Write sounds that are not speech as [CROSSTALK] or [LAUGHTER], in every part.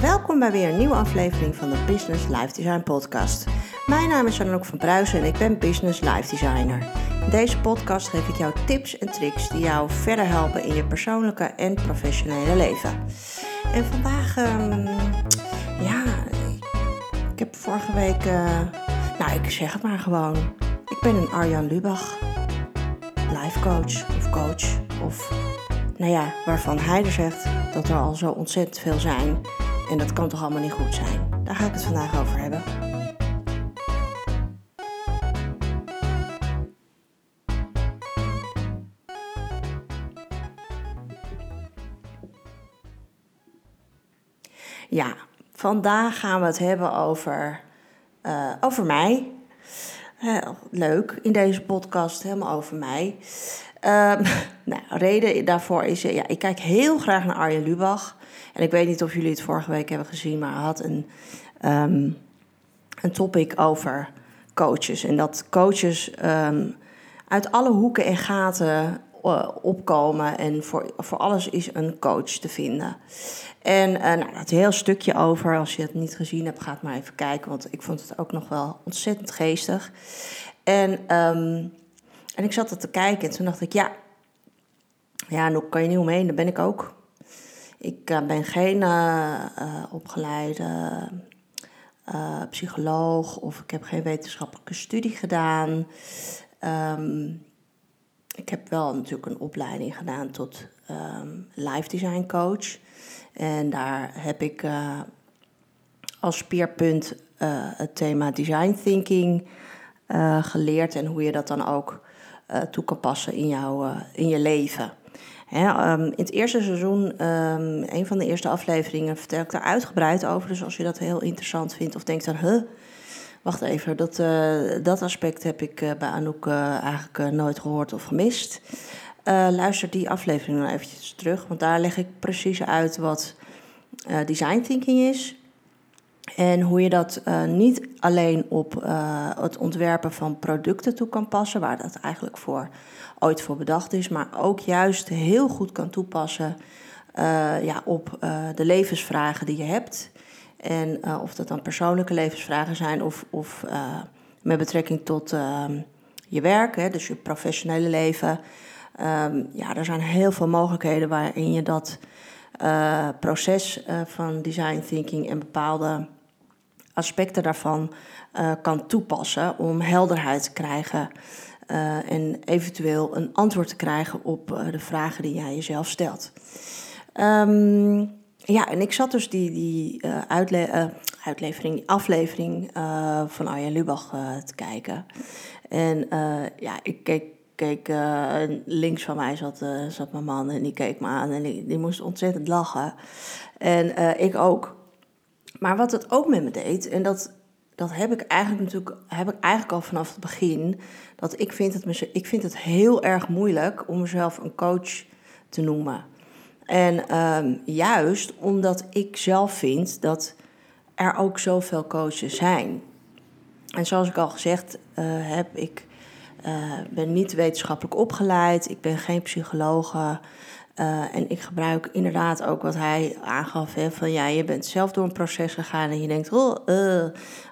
Welkom bij weer een nieuwe aflevering van de Business Life Design Podcast. Mijn naam is Anouk van Pruisen en ik ben Business Life Designer. In deze podcast geef ik jou tips en tricks die jou verder helpen in je persoonlijke en professionele leven. En vandaag, um, ja, ik heb vorige week, uh, nou ik zeg het maar gewoon, ik ben een Arjan Lubach, life coach of coach of nou ja, waarvan hij er zegt dat er al zo ontzettend veel zijn. En dat kan toch allemaal niet goed zijn. Daar ga ik het vandaag over hebben. Ja, vandaag gaan we het hebben over, uh, over mij. Uh, leuk, in deze podcast helemaal over mij. Um, [LAUGHS] nou, reden daarvoor is, ja, ik kijk heel graag naar Arjen Lubach. En ik weet niet of jullie het vorige week hebben gezien, maar hij had een, um, een topic over coaches. En dat coaches um, uit alle hoeken en gaten uh, opkomen en voor, voor alles is een coach te vinden. En uh, nou, dat heel stukje over, als je het niet gezien hebt, ga het maar even kijken, want ik vond het ook nog wel ontzettend geestig. En en ik zat er te kijken en toen dacht ik, ja, ja, nog kan je niet omheen, daar ben ik ook. Ik uh, ben geen uh, uh, opgeleide psycholoog of ik heb geen wetenschappelijke studie gedaan. Um, ik heb wel natuurlijk een opleiding gedaan tot um, life design coach. En daar heb ik als speerpunt het thema design thinking geleerd en hoe je dat dan ook uh, toe kan passen in, jouw, uh, in je leven. Hè, um, in het eerste seizoen, um, een van de eerste afleveringen, vertel ik daar uitgebreid over. Dus als je dat heel interessant vindt of denkt dan, wacht even, dat, uh, dat aspect heb ik bij Anouk eigenlijk nooit gehoord of gemist. luister die aflevering dan eventjes terug, want daar leg ik precies uit wat design thinking is. En hoe je dat uh, niet alleen op uh, het ontwerpen van producten toe kan passen, waar dat eigenlijk voor ooit voor bedacht is, maar ook juist heel goed kan toepassen uh, ja, op de levensvragen die je hebt. En of dat dan persoonlijke levensvragen zijn of, of met betrekking tot ehm, je werk, hè, dus je professionele leven. Um, ja, er zijn heel veel mogelijkheden waarin je dat proces van design thinking en bepaalde aspecten daarvan uh, kan toepassen om helderheid te krijgen uh, en eventueel een antwoord te krijgen op uh, de vragen die jij jezelf stelt. Um, ja, en ik zat dus die, die uitle uitlevering, aflevering van Arjen Lubach te kijken. En ja, ik keek keek, links van mij zat, zat mijn man en die keek me aan en die, die moest ontzettend lachen. En ik ook. Maar wat het ook met me deed, en dat, dat heb ik eigenlijk natuurlijk heb ik eigenlijk al vanaf het begin, dat ik vind het, ik vind het heel erg moeilijk om mezelf een coach te noemen. En um, juist omdat ik zelf vind dat er ook zoveel coaches zijn. En zoals ik al gezegd uh, heb, ik uh, ben niet wetenschappelijk opgeleid, ik ben geen psycholoog. Uh, en ik gebruik inderdaad ook wat hij aangaf: hè, van ja, je bent zelf door een proces gegaan en je denkt: oh, uh,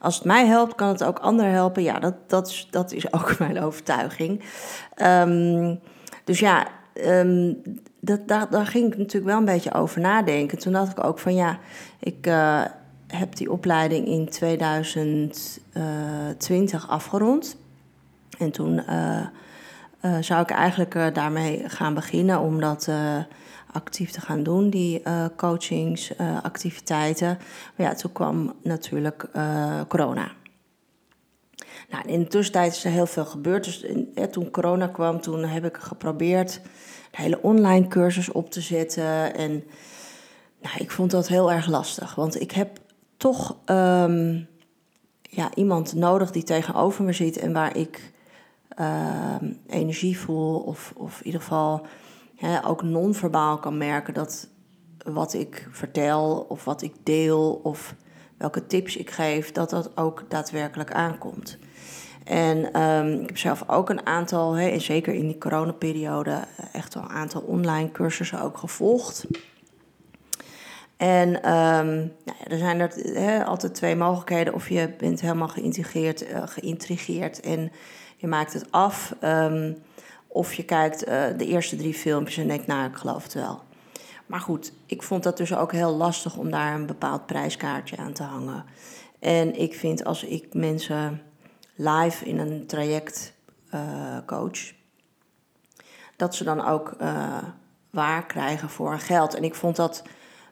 als het mij helpt, kan het ook anderen helpen. Ja, dat, dat, is, dat is ook [LAUGHS] mijn overtuiging. Um, dus ja, um, dat, daar, daar ging ik natuurlijk wel een beetje over nadenken. Toen dacht ik ook van ja, ik uh, heb die opleiding in 2020 afgerond. En toen uh, zou ik eigenlijk uh, daarmee gaan beginnen om dat uh, actief te gaan doen, die coachingsactiviteiten. maar ja, toen kwam natuurlijk corona. Nou, in de tussentijd is er heel veel gebeurd. Dus toen corona kwam, toen heb ik geprobeerd een hele online cursus op te zetten. En nou, ik vond dat heel erg lastig, want ik heb toch um, ja, iemand nodig die tegenover me zit en waar ik energie voel, of, of in ieder geval hè, ook non-verbaal kan merken dat wat ik vertel of wat ik deel of welke tips ik geef, dat dat ook daadwerkelijk aankomt. En um, ik heb zelf ook een aantal, hè, en zeker in die coronaperiode, echt wel een aantal online cursussen ook gevolgd. En um, nou er zijn er altijd twee mogelijkheden. Of je bent helemaal geïntegreerd, uh, geïntrigeerd en maakt het af. Um, of je kijkt uh, de eerste drie filmpjes en denkt, nou, ik geloof het wel. Maar goed, ik vond dat dus ook heel lastig om daar een bepaald prijskaartje aan te hangen. En ik vind als ik mensen live in een traject uh, coach, dat ze dan ook uh, waar krijgen voor hun geld. En ik vond dat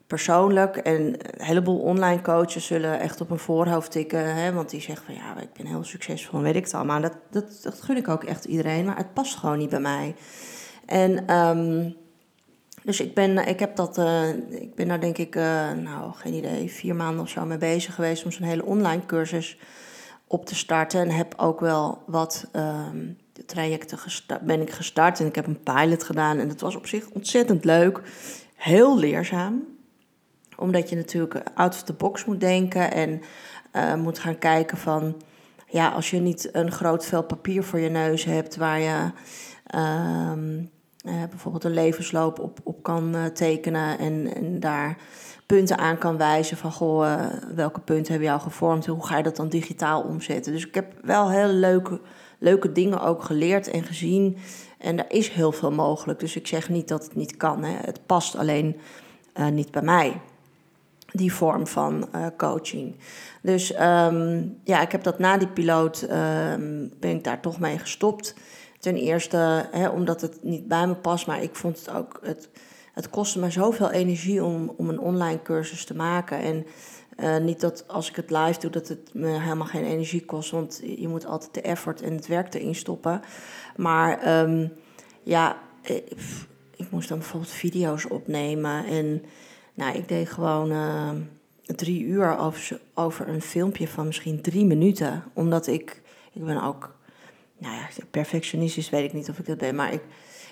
persoonlijk. En een heleboel online coaches zullen echt op een voorhoofd tikken. Hè, want die zeggen van ja, ik ben heel succesvol weet ik het allemaal. Dat, dat, dat gun ik ook echt iedereen. Maar het past gewoon niet bij mij. En um, dus ik ben, ik heb dat, uh, ik ben daar denk ik, uh, nou geen idee, vier maanden of zo mee bezig geweest om zo'n hele online cursus op te starten. En heb ook wel wat um, trajecten gestart, ben ik gestart. En ik heb een pilot gedaan en dat was op zich ontzettend leuk. Heel leerzaam omdat je natuurlijk out of the box moet denken en uh, moet gaan kijken van... Ja, als je niet een groot vel papier voor je neus hebt waar je uh, bijvoorbeeld een levensloop op, op kan uh, tekenen en, en daar punten aan kan wijzen van goh, welke punten hebben jou gevormd en hoe ga je dat dan digitaal omzetten. Dus ik heb wel heel leuke, leuke dingen ook geleerd en gezien en er is heel veel mogelijk. Dus ik zeg niet dat het niet kan, hè. het past alleen niet bij mij die vorm van uh, coaching. Dus um, ja, ik heb dat na die piloot, um, ben ik daar toch mee gestopt. Ten eerste hè, omdat het niet bij me past, maar ik vond het ook, het, het kostte me zoveel energie om, om een online cursus te maken. En uh, niet dat als ik het live doe, dat het me helemaal geen energie kost, want je moet altijd de effort en het werk erin stoppen. Maar um, ja, ik, eh, ik moest dan bijvoorbeeld video's opnemen en nou, ik deed gewoon uh, drie uur over, over een filmpje van misschien drie minuten. Omdat ik, ik ben ook, nou ja, perfectionistisch weet ik niet of ik dat ben, maar ik,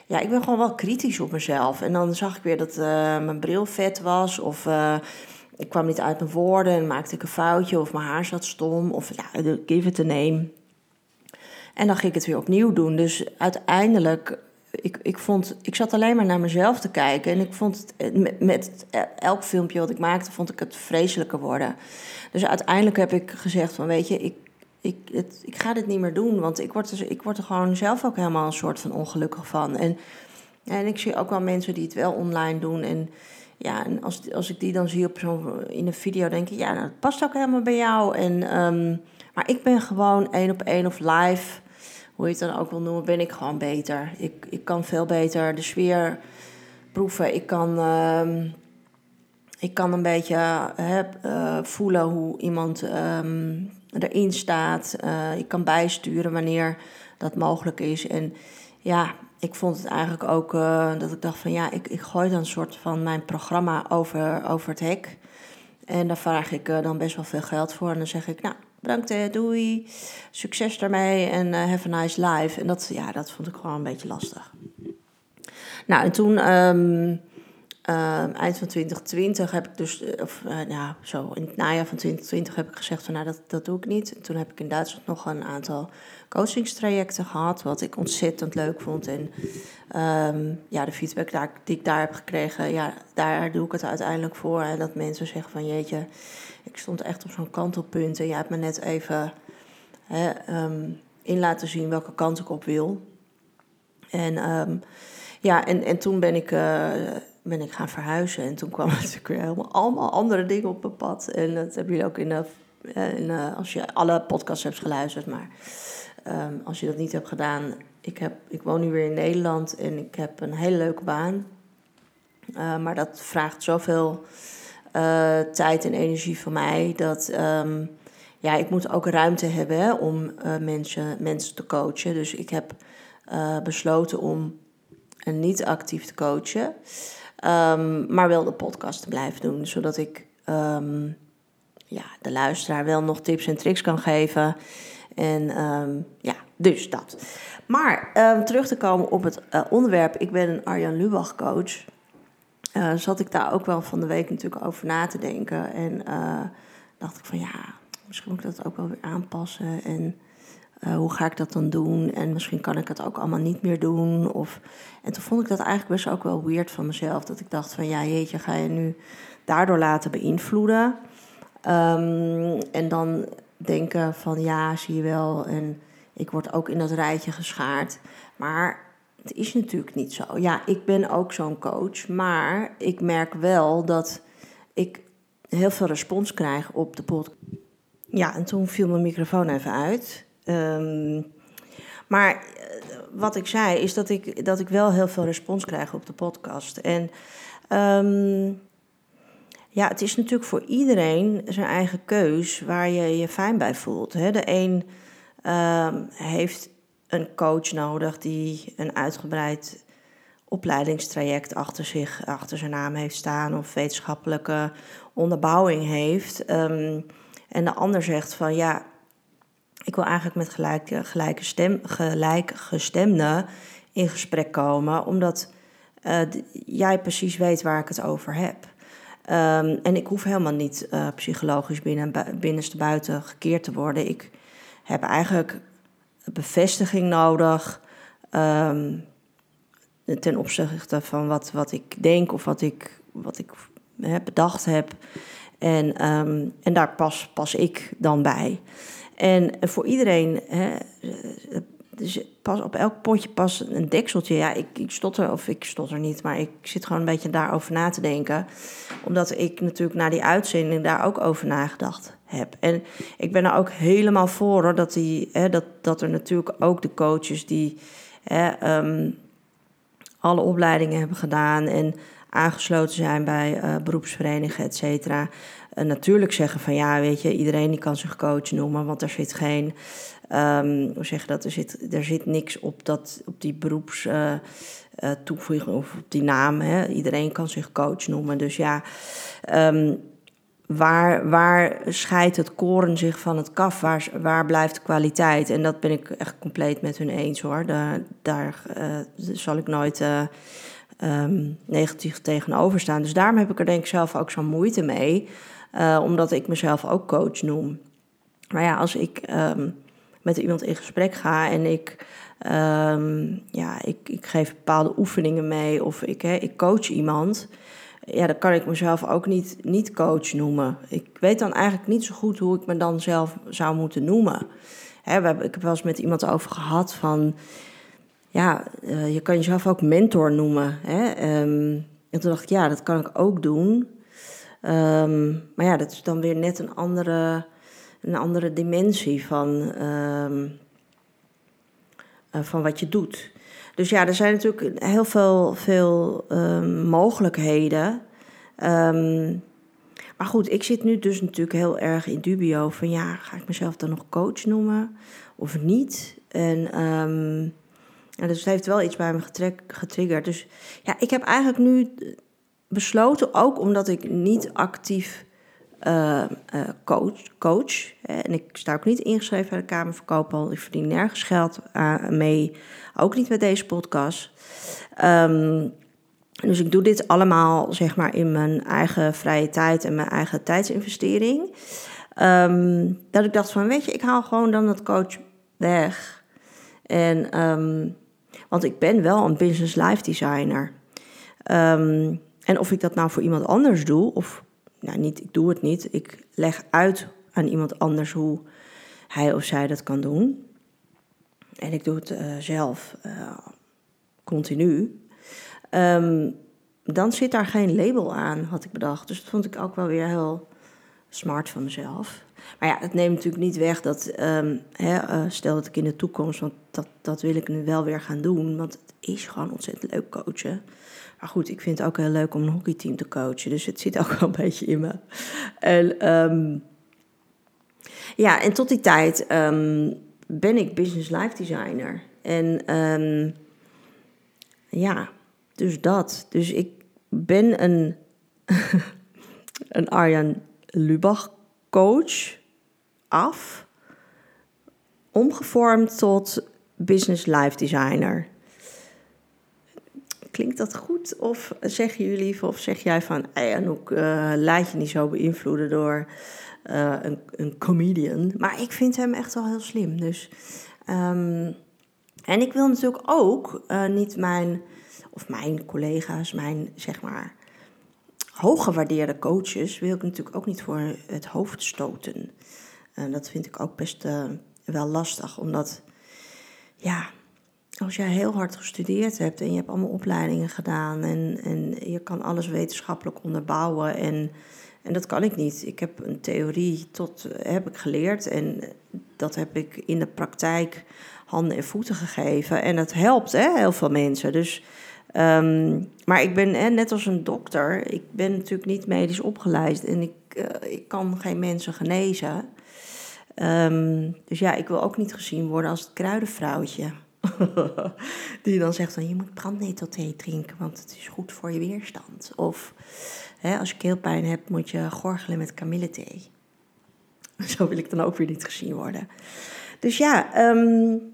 ja, ik ben gewoon wel kritisch op mezelf. En dan zag ik weer dat uh, mijn bril vet was of... Uh, ik kwam niet uit mijn woorden en maakte ik een foutje of mijn haar zat stom of ja, give it a name. En dan ging ik het weer opnieuw doen. Dus uiteindelijk ik, ik, vond, ik zat alleen maar naar mezelf te kijken. En ik vond het, met, met elk filmpje wat ik maakte, vond ik het vreselijker worden. Dus uiteindelijk heb ik gezegd van, weet je, ik, ik, het, ik ga dit niet meer doen. Want ik word, er, ik word er gewoon zelf ook helemaal een soort van ongelukkig van. En, en ik zie ook wel mensen die het wel online doen. En ja, en als, als ik die dan zie op zo'n in een video, denk ik, ja, nou, dat past ook helemaal bij jou. En, um, maar ik ben gewoon één op één of live hoe je het dan ook wil noemen, ben ik gewoon beter. Ik, ik kan veel beter de sfeer proeven. Ik kan, uh, ik kan een beetje uh, voelen hoe iemand um, erin staat. Uh, ik kan bijsturen wanneer dat mogelijk is. En ja, ik vond het eigenlijk ook uh, dat ik dacht van ja, ik, ik gooi dan een soort van mijn programma over, over het hek. En daar vraag ik dan best wel veel geld voor. En dan zeg ik, nou, bedankt, doei, succes daarmee en uh, have a nice life. En dat, ja, dat vond ik gewoon een beetje lastig. Nou, en toen, um, uh, eind van 2020, heb ik dus, eh, of ja, zo in het najaar van 2020 heb ik gezegd van, nou, dat, dat doe ik niet. En toen heb ik in Duitsland nog een aantal coachingstrajecten gehad, wat ik ontzettend leuk vond. En um, ja, de feedback die ik daar heb gekregen, ja, daar doe ik het uiteindelijk voor. En dat mensen zeggen van, jeetje, ik stond echt op zo'n kantelpunt en jij hebt me net even hè, um, in laten zien welke kant ik op wil. En ja, en, en toen ben ik, uh, ben ik gaan verhuizen. En toen kwamen [LAUGHS] natuurlijk weer helemaal allemaal andere dingen op mijn pad. En dat hebben jullie ook in de, in, uh, als je alle podcasts hebt geluisterd. Maar um, als je dat niet hebt gedaan, ik, heb, ik woon nu weer in Nederland en ik heb een hele leuke baan. Uh, maar dat vraagt zoveel uh, tijd en energie van mij. Dat um, ja, ik moet ook ruimte hebben om mensen, mensen te coachen. Dus ik heb besloten om niet actief te coachen. Um, maar wel de podcast blijven doen. Zodat ik um, ja, de luisteraar wel nog tips en tricks kan geven. En ja, dus dat. Maar terug te komen op het onderwerp. Ik ben een Arjan Lubach coach uh, zat ik daar ook wel van de week natuurlijk over na te denken. En uh, dacht ik van ja, misschien moet ik dat ook wel weer aanpassen. En uh, hoe ga ik dat dan doen? En misschien kan ik het ook allemaal niet meer doen. Of... En toen vond ik dat eigenlijk best ook wel weird van mezelf. Dat ik dacht van ja, jeetje, ga je nu daardoor laten beïnvloeden. Ehm, en dan denken van ja, zie je wel, en ik word ook in dat rijtje geschaard. Maar het is natuurlijk niet zo. Ja, ik ben ook zo'n coach, maar ik merk wel dat ik heel veel respons krijg op de podcast. Ja, en toen viel mijn microfoon even uit. Ehm, maar eh, wat ik zei is dat ik, dat ik wel heel veel respons krijg op de podcast. En ehm, ja, het is natuurlijk voor iedereen zijn eigen keus waar je je fijn bij voelt. Hè? De een um, heeft een coach nodig die een uitgebreid opleidingstraject achter zich, achter zijn naam heeft staan of wetenschappelijke onderbouwing heeft. Ehm, en de ander zegt van ja, ik wil eigenlijk met gelijke, gelijke stem, gelijkgestemden in gesprek komen, omdat uh, jij precies weet waar ik het over heb. Um, en ik hoef helemaal niet uh, psychologisch binnen, binnenste buiten gekeerd te worden. Ik heb eigenlijk bevestiging nodig um, ten opzichte van wat, wat ik denk of wat ik, wat ik bedacht heb. En, um, en daar pas, pas ik dan bij. En voor iedereen, hè, dus pas op elk potje pas een dekseltje. Ja, ik, ik stotter of ik stotter niet, maar ik zit gewoon een beetje daarover na te denken. Omdat ik natuurlijk na die uitzending daar ook over nagedacht heb. En ik ben er ook helemaal voor hoor, dat, die, hè, dat, dat er natuurlijk ook de coaches die hè, um, alle opleidingen hebben gedaan en aangesloten zijn bij uh, beroepsverenigingen, et cetera. Natuurlijk zeggen van ja, weet je, iedereen die kan zich coach noemen, want er zit geen, um, hoe zeg je dat, er zit, er zit niks op, dat, op die beroeps. Uh, toevoeging of op die naam. Hè. Iedereen kan zich coach noemen. Dus ja, um, waar, waar scheidt het koren zich van het kaf? Waar, waar blijft de kwaliteit? En dat ben ik echt compleet met hun eens hoor. Daar, daar zal ik nooit um, negatief tegenover staan. Dus daarom heb ik er denk ik zelf ook zo'n moeite mee. Uh, omdat ik mezelf ook coach noem. Maar ja, als ik um, met iemand in gesprek ga en ik, um, ja, ik, ik geef bepaalde oefeningen mee of ik, hè, ik coach iemand ja, dan kan ik mezelf ook niet, niet coach noemen. Ik weet dan eigenlijk niet zo goed hoe ik me dan zelf zou moeten noemen. Hè, ik heb wel eens met iemand over gehad van... Ja, uh, je kan jezelf ook mentor noemen. Hè? Um, en toen dacht ik, ja, dat kan ik ook doen. Um, maar ja, dat is dan weer net een andere, een andere dimensie van, um, uh, van wat je doet. Dus ja, er zijn natuurlijk heel veel, veel mogelijkheden. Maar goed, ik zit nu dus natuurlijk heel erg in dubio van ja, ga ik mezelf dan nog coach noemen of niet? En ja, dus het heeft wel iets bij me getriggerd. Dus ja, ik heb eigenlijk nu besloten, ook omdat ik niet actief uh, uh, coach, coach en ik sta ook niet ingeschreven bij de Kamer van Koophandel. Ik verdien nergens geld uh, mee ook niet met deze podcast. Um, dus ik doe dit allemaal zeg maar in mijn eigen vrije tijd en mijn eigen tijdsinvestering. Um, dat ik dacht van, weet je, ik haal gewoon dan dat coach weg. En, um, want ik ben wel een business life designer. Um, en of ik dat nou voor iemand anders doe, of nou niet, ik doe het niet. Ik leg uit aan iemand anders hoe hij of zij dat kan doen. En ik doe het uh, zelf uh, continu. Um, dan zit daar geen label aan, had ik bedacht. Dus dat vond ik ook wel weer heel smart van mezelf. Maar ja, het neemt natuurlijk niet weg dat, hè, uh, stel dat ik in de toekomst, want dat, dat wil ik nu wel weer gaan doen, want het is gewoon ontzettend leuk coachen. Maar goed, ik vind het ook heel leuk om een hockeyteam te coachen, dus het zit ook wel een beetje in me. En um, ja, en tot die tijd um, ben ik business life designer. En ja, dus dat. Dus ik ben een, [LAUGHS] een Arjan Lubach coach af, omgevormd tot business life designer. Klinkt dat goed? Of zeggen jullie, of zeg jij van, hey Anouk, uh, laat je niet zo beïnvloeden door uh, een, een comedian. Maar ik vind hem echt wel heel slim. Dus, um, en ik wil natuurlijk ook uh, niet mijn, of mijn collega's, mijn zeg maar hooggewaardeerde coaches wil ik natuurlijk ook niet voor het hoofd stoten. En dat vind ik ook best uh, wel lastig, omdat ja, als jij heel hard gestudeerd hebt en je hebt allemaal opleidingen gedaan en, en je kan alles wetenschappelijk onderbouwen en, en dat kan ik niet. Ik heb een theorie tot heb ik geleerd en dat heb ik in de praktijk handen en voeten gegeven en dat helpt hè, heel veel mensen. Dus Um, maar ik ben, net als een dokter, ik ben natuurlijk niet medisch opgeleid en ik, uh, ik kan geen mensen genezen. Um, dus ja, ik wil ook niet gezien worden als het kruidenvrouwtje. [LAUGHS] Die dan zegt van je moet brandnetelthee drinken, want het is goed voor je weerstand. Of hè, als je keelpijn hebt, moet je gorgelen met kamillethee. [LAUGHS] Zo wil ik dan ook weer niet gezien worden. Dus ja, um,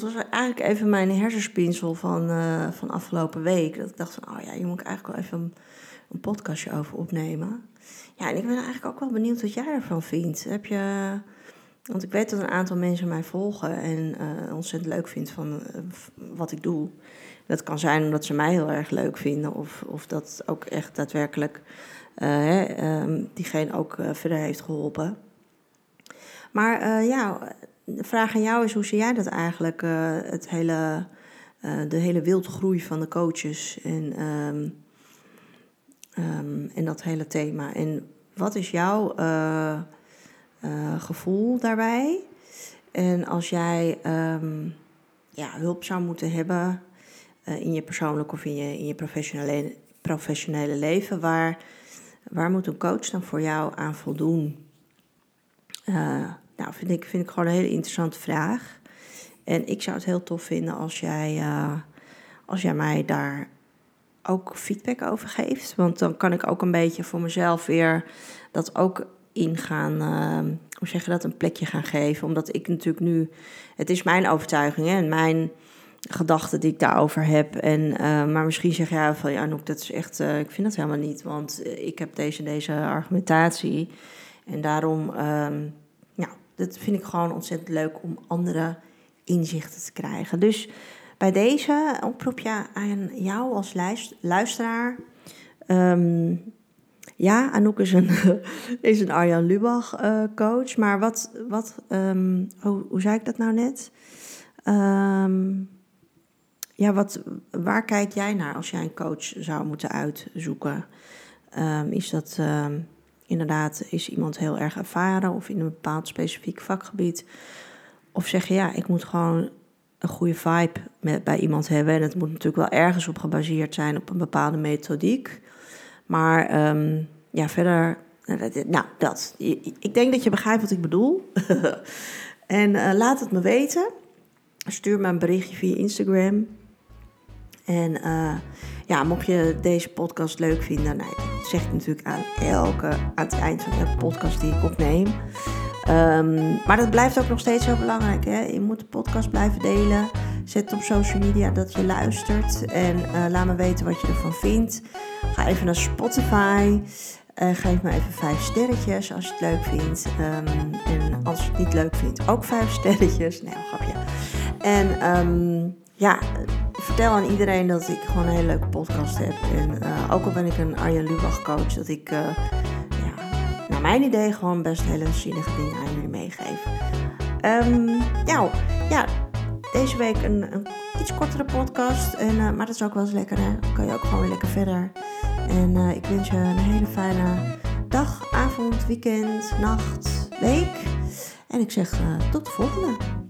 dat was eigenlijk even mijn hersenspinsel van, uh, van afgelopen week. Dat ik dacht van, oh ja, je moet eigenlijk wel even een, een, podcastje over opnemen. Ja, en ik ben eigenlijk ook wel benieuwd wat jij ervan vindt. Heb je... Want ik weet dat een aantal mensen mij volgen en uh, ontzettend leuk vindt van uh, wat ik doe. Dat kan zijn omdat ze mij heel erg leuk vinden of, of dat ook echt daadwerkelijk um, diegene ook verder heeft geholpen. Maar ja, de vraag aan jou is, hoe zie jij dat eigenlijk, uh, het hele, uh, de hele wildgroei van de coaches en, um, um, en dat hele thema? En wat is jouw uh, gevoel daarbij? En als jij um, ja, hulp zou moeten hebben in je persoonlijk of in je, in je professionele, professionele leven, waar, waar moet een coach dan voor jou aan voldoen? Nou, vind ik, vind ik gewoon een hele interessante vraag. En ik zou het heel tof vinden als jij, uh, als jij mij daar ook feedback over geeft. Want dan kan ik ook een beetje voor mezelf weer dat ook ingaan. Uh, hoe zeg je dat? Een plekje gaan geven. Omdat ik natuurlijk nu. Het is mijn overtuiging en mijn gedachten die ik daarover heb. En, uh, maar misschien zeg jij van ja, Anouk, dat is echt. ik vind dat helemaal niet. Want ik heb deze, deze argumentatie. En daarom. Ehm, dat vind ik gewoon ontzettend leuk om andere inzichten te krijgen. Dus bij deze oproep je aan jou als luisteraar. Um, ja, Anouk is een, [LAUGHS] is een Arjan Lubach uh, coach. Maar wat, wat um, hoe, hoe zei ik dat nou net? Um, ja, wat, waar kijk jij naar als jij een coach zou moeten uitzoeken? is dat inderdaad is iemand heel erg ervaren of in een bepaald specifiek vakgebied. Of zeg je ja, ik moet gewoon een goede vibe met, bij iemand hebben. En het moet natuurlijk wel ergens op gebaseerd zijn op een bepaalde methodiek. Maar um, ja, verder, nou dat. Ik denk dat je begrijpt wat ik bedoel. [LAUGHS] en uh, laat het me weten. Stuur me een berichtje via Instagram. En uh, ja, mocht je deze podcast leuk vinden, nou, zeg ik natuurlijk aan, elke, aan het eind van elke podcast die ik opneem. Um, maar dat blijft ook nog steeds heel belangrijk. Hè? Je moet de podcast blijven delen. Zet op social media dat je luistert. En uh, laat me weten wat je ervan vindt. Ga even naar Spotify. Uh, geef me even vijf sterretjes als je het leuk vindt. Um, en als je het niet leuk vindt, ook vijf sterretjes. Nee, grapje. En um, ja, vertel aan iedereen dat ik gewoon een hele leuke podcast heb. En uh, ook al ben ik een Arjen Lubach coach, dat ik uh, ja, naar mijn idee gewoon best hele zinnige dingen aan jullie meegeef. Um, nou, ja, deze week een, iets kortere podcast. En, uh, maar dat is ook wel eens lekker, hè? Dan kan je ook gewoon weer lekker verder. En ik wens je een hele fijne dag, avond, weekend, nacht, week. En ik zeg tot de volgende.